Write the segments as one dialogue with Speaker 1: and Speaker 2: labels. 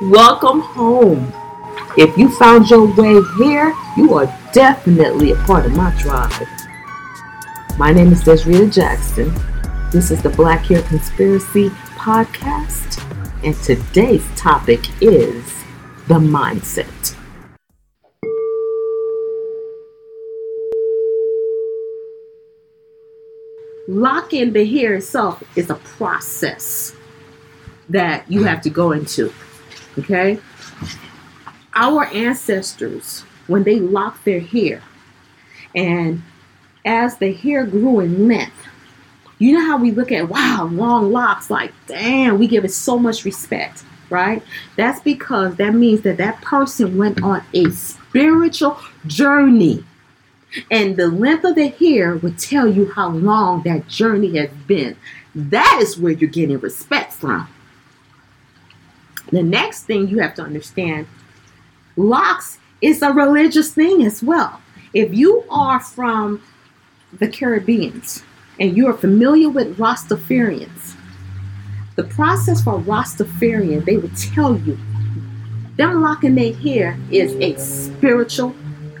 Speaker 1: Welcome home. If you found your way here, you are definitely a part of my tribe. My name is Desreta Jackson. This is the Black Hair Conspiracy Podcast, and today's topic is the mindset. Locking the hair itself is a process that you have to go into. Okay? Our ancestors, when they locked their hair, and as the hair grew in length, you know how we look at, wow, long locks, like, damn, we give it so much respect, right? That's because that means that that person went on a spiritual journey. And the length of the hair would tell you how long that journey has been. That is where you're getting respect from. The next thing you have to understand locks is a religious thing as well. If you are from the Caribbeans and you are familiar with Rastafarians, the process for Rastafarian, they will tell you them locking their hair is a spiritual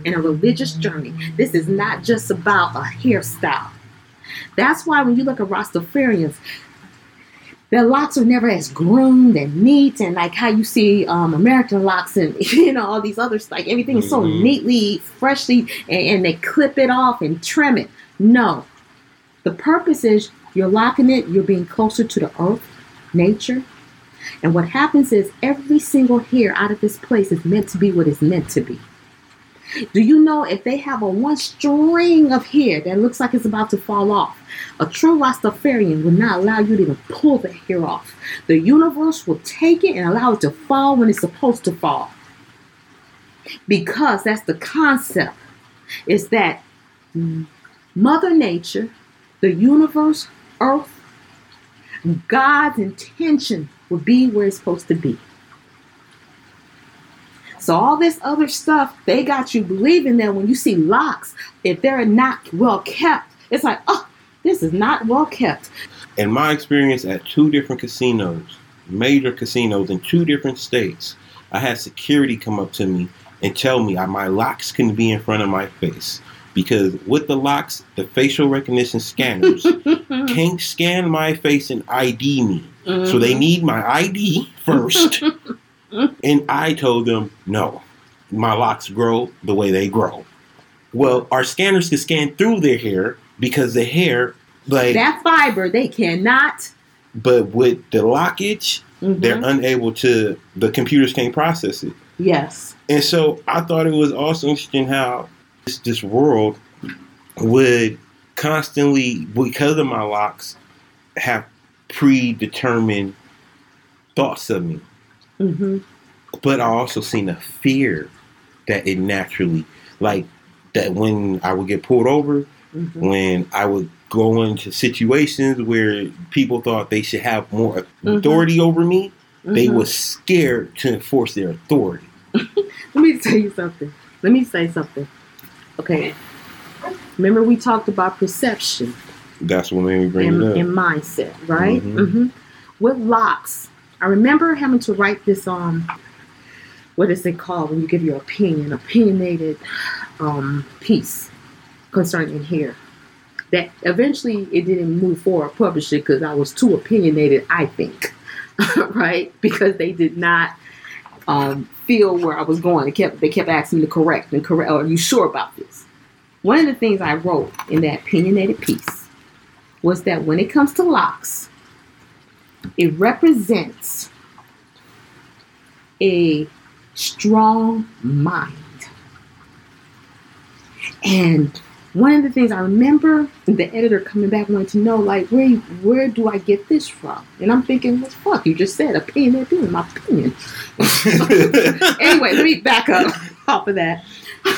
Speaker 1: and a religious journey. This is not just about a hairstyle. That's why when you look at Rastafarians, their locks are never as groomed and neat and like how you see um, American locks and you know all these others like everything is so mm-hmm. neatly, freshly, and, and they clip it off and trim it. No, the purpose is you're locking it. You're being closer to the earth, nature, and what happens is every single hair out of this place is meant to be what it's meant to be. Do you know if they have a one string of hair that looks like it's about to fall off, a true Rastafarian will not allow you to even pull the hair off. The universe will take it and allow it to fall when it's supposed to fall. Because that's the concept. Is that Mother Nature, the universe, Earth, God's intention will be where it's supposed to be. So all this other stuff, they got you believing that when you see locks, if they're not well kept, it's like, oh, this is not well kept.
Speaker 2: In my experience at two different casinos, major casinos in two different states, I had security come up to me and tell me my locks couldn't be in front of my face because with the locks, the facial recognition scanners can't scan my face and ID me. Mm-hmm. So they mm-hmm. need my ID first. and I told them, no, my locks grow the way they grow. Well, our scanners can scan through their hair because the hair, like
Speaker 1: that fiber, they cannot.
Speaker 2: But with the lockage, mm-hmm. they're unable to. The computers can't process it.
Speaker 1: Yes.
Speaker 2: And so I thought it was also interesting how this, this world would constantly, because of my locks, have predetermined thoughts of me. Mm-hmm. But I also seen a fear that it naturally, like that when I would get pulled over, mm-hmm. when I would go into situations where people thought they should have more mm-hmm. authority over me, they mm-hmm. were scared to enforce their authority.
Speaker 1: Let me tell you something. Let me say something. Okay. Remember we talked about perception.
Speaker 2: That's what made me bring
Speaker 1: and,
Speaker 2: it up.
Speaker 1: And mindset, right? Mm-hmm. mm-hmm. With locks, I remember having to write this um what is it called when you give your opinion, opinionated um, piece concerning hair. That eventually it didn't move forward, publish it because I was too opinionated, I think, right? Because they did not um, feel where I was going. They kept they kept asking me to correct and correct. Are you sure about this? One of the things I wrote in that opinionated piece was that when it comes to locks, it represents a strong mind. And one of the things I remember the editor coming back wanting to know, like, where where do I get this from? And I'm thinking, well, fuck, you just said opinion, opinion, my opinion. anyway, let me back up off of that.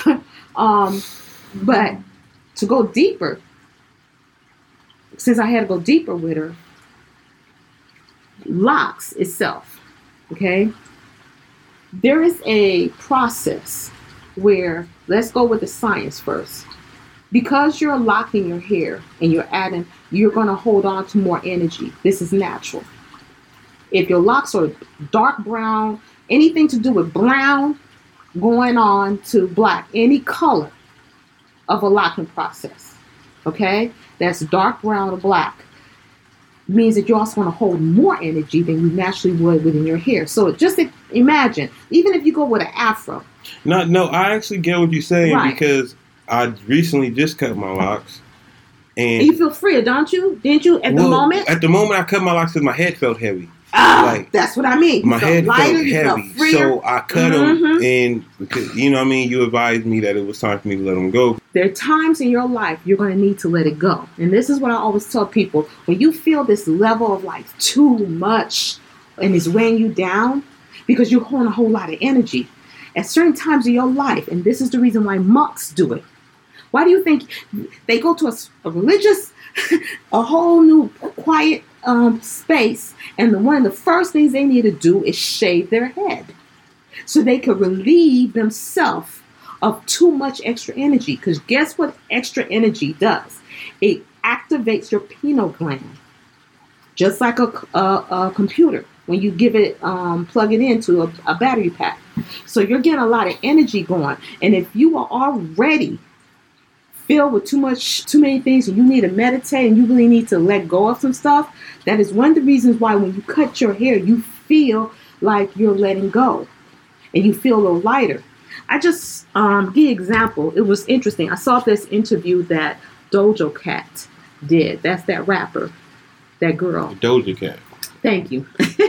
Speaker 1: um, but to go deeper, since I had to go deeper with her, locks itself, okay? There is a process where, let's go with the science first. Because you're locking your hair and you're adding, you're going to hold on to more energy. This is natural. if your locks are dark brown, anything to do with brown going on to black, any color of a locking process, okay, that's dark brown or black, means that you're also want to hold more energy than you naturally would within your hair. So just imagine, even if you go with an afro.
Speaker 2: No, no, I actually get what you're saying
Speaker 1: Right.
Speaker 2: because I recently just cut my locks. And
Speaker 1: you feel freer, don't you? Didn't you at the moment?
Speaker 2: At the moment I cut my locks because my head felt heavy.
Speaker 1: Ah,
Speaker 2: like,
Speaker 1: that's what I mean.
Speaker 2: My
Speaker 1: felt
Speaker 2: head
Speaker 1: lighter,
Speaker 2: felt heavy. So I cut them
Speaker 1: Mhm.
Speaker 2: and because you know what I mean, you advised me that it was time for me to let them go.
Speaker 1: there are times in your life you're going to need to let it go. And this is what I always tell people when you feel this level of like too much and it's weighing you down because you're holding a whole lot of energy at certain times in your life. And this is the reason why monks do it. Why do you think they go to a religious, a whole new quiet um, space, and the, one of the first things they need to do is shave their head so they can relieve themselves of too much extra energy. Because guess what extra energy does? It activates your pineal gland, just like a, a, a computer when you give it, um, plug it into a, a battery pack. So you're getting a lot of energy going. And if you are already filled with too much, too many things, and you need to meditate and you really need to let go of some stuff, that is one of the reasons why when you cut your hair, you feel like you're letting go and you feel a little lighter. I just um, give example. It was interesting. I saw this interview that Dojo Cat did. That's that rapper, that girl.
Speaker 2: Doja Cat.
Speaker 1: Thank you.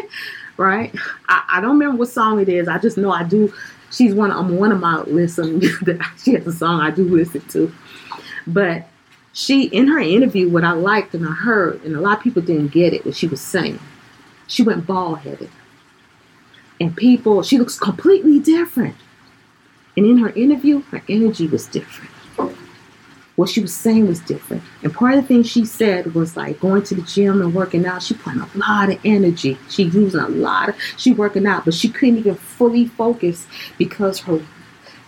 Speaker 1: right? I, I don't remember what song it is. I just know I do. She's one. I'm one of my listen. she has a song I do listen to. But she, in her interview, what I liked and I heard, and a lot of people didn't get it, what she was saying. She went bald headed, and people. She looks completely different. And in her interview, her energy was different. What she was saying was different. And part of the thing she said was like going to the gym and working out. She putting a lot of energy. She using a lot of she working out, but she couldn't even fully focus because her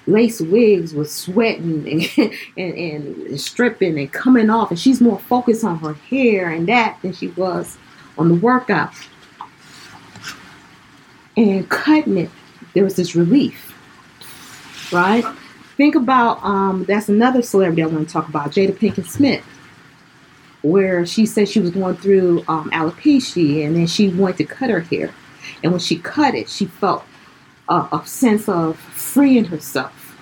Speaker 1: lace wigs was sweating and, and, and stripping and coming off. And she's more focused on her hair and that than she was on the workout. And cutting it, there was this relief right? Think about um, that's another celebrity I want to talk about, Jada Pinkett Smith, where she said she was going through um, alopecia and then she wanted to cut her hair, and when she cut it, she felt a, a sense of freeing herself,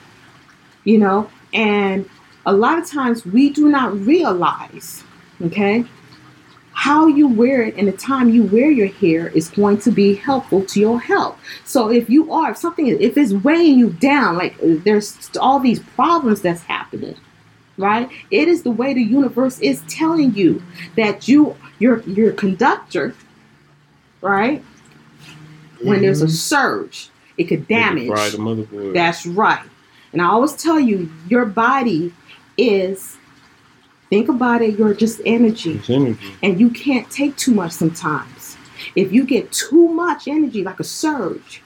Speaker 1: you know. And a lot of times we do not realize, okay, how you wear it and the time you wear your hair is going to be helpful to your health. So if you are if something if it's weighing you down, like uh, there's all these problems that's happening, right? It is the way the universe is telling you that you your your conductor, right? When there's a surge, it could damage.
Speaker 2: The motherboard.
Speaker 1: That's right. And I always tell you, your body is, think about it, you're just energy.
Speaker 2: It's energy.
Speaker 1: And you can't take too much sometimes. If you get too much energy, like a surge,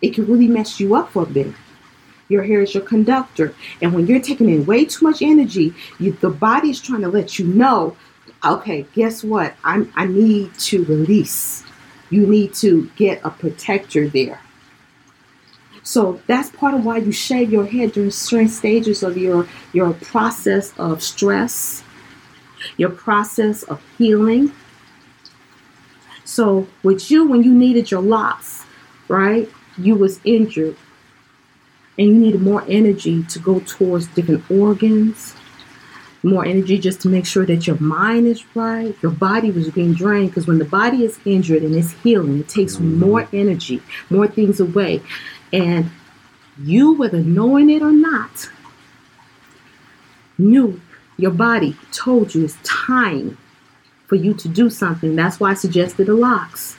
Speaker 1: it can really mess you up for a bit. Your hair is your conductor. And when you're taking in way too much energy, you, the body is trying to let you know, okay, guess what? I, I need to release. You need to get a protector there. So that's part of why you shave your head during certain stages of your your process of stress, your process of healing. So with you, when you needed your locks, right? You was injured, and you needed more energy to go towards different organs, more energy just to make sure that your mind is right. Your body was being drained because when the body is injured and it's healing, it takes mm-hmm. more energy, more things away. And you, whether knowing it or not, knew your body told you it's time for you to do something. That's why I suggested the locks.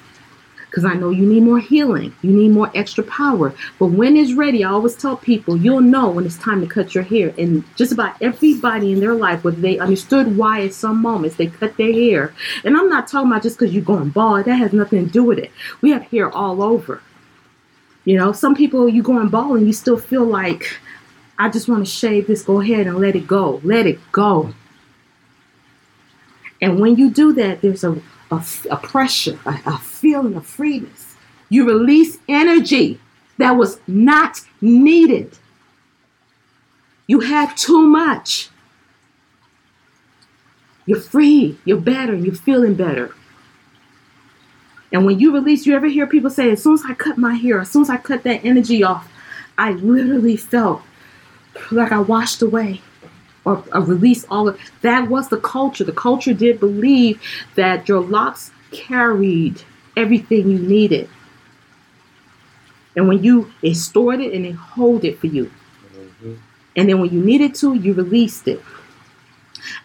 Speaker 1: Because I know you need more healing, you need more extra power. But when it's ready, I always tell people you'll know when it's time to cut your hair. And just about everybody in their life, whether they understood why at some moments they cut their hair. And I'm not talking about just because you're going bald, that has nothing to do with it. We have hair all over. You know, some people you go going bald and you still feel like, I just want to shave this, go ahead and let it go. Let it go. And when you do that, there's a, a, a pressure, a, a feeling of freeness. You release energy that was not needed. You had too much. You're free, you're better, you're feeling better. And when you release, you ever hear people say, as soon as I cut my hair, as soon as I cut that energy off, I literally felt like I washed away or, or released all of that was the culture. The culture did believe that your locks carried everything you needed. And when you it stored it and it hold it for you. Mm-hmm. And then when you needed to, you released it.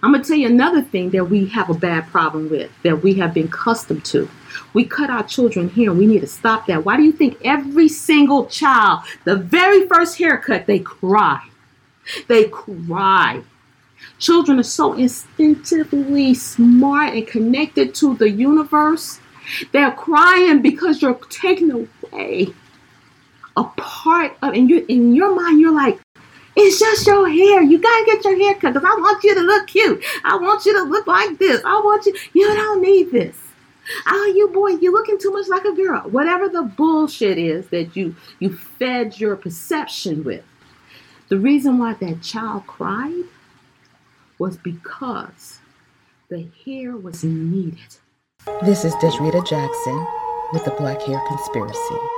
Speaker 1: I'm gonna tell you another thing that we have a bad problem with, that we have been accustomed to. We cut our children here and we need to stop that. Why do you think every single child, the very first haircut, they cry? They cry. Children are so instinctively smart and connected to the universe. They're crying because you're taking away a part of, and you in your mind, you're like, it's just your hair. You gotta get your hair cut because I want you to look cute. I want you to look like this. I want you. You don't need this. Oh, you boy, you're looking too much like a girl. Whatever the bullshit is that you you fed your perception with. The reason why that child cried was because the hair was needed.
Speaker 3: This is Desreta Jackson with the Black Hair Conspiracy.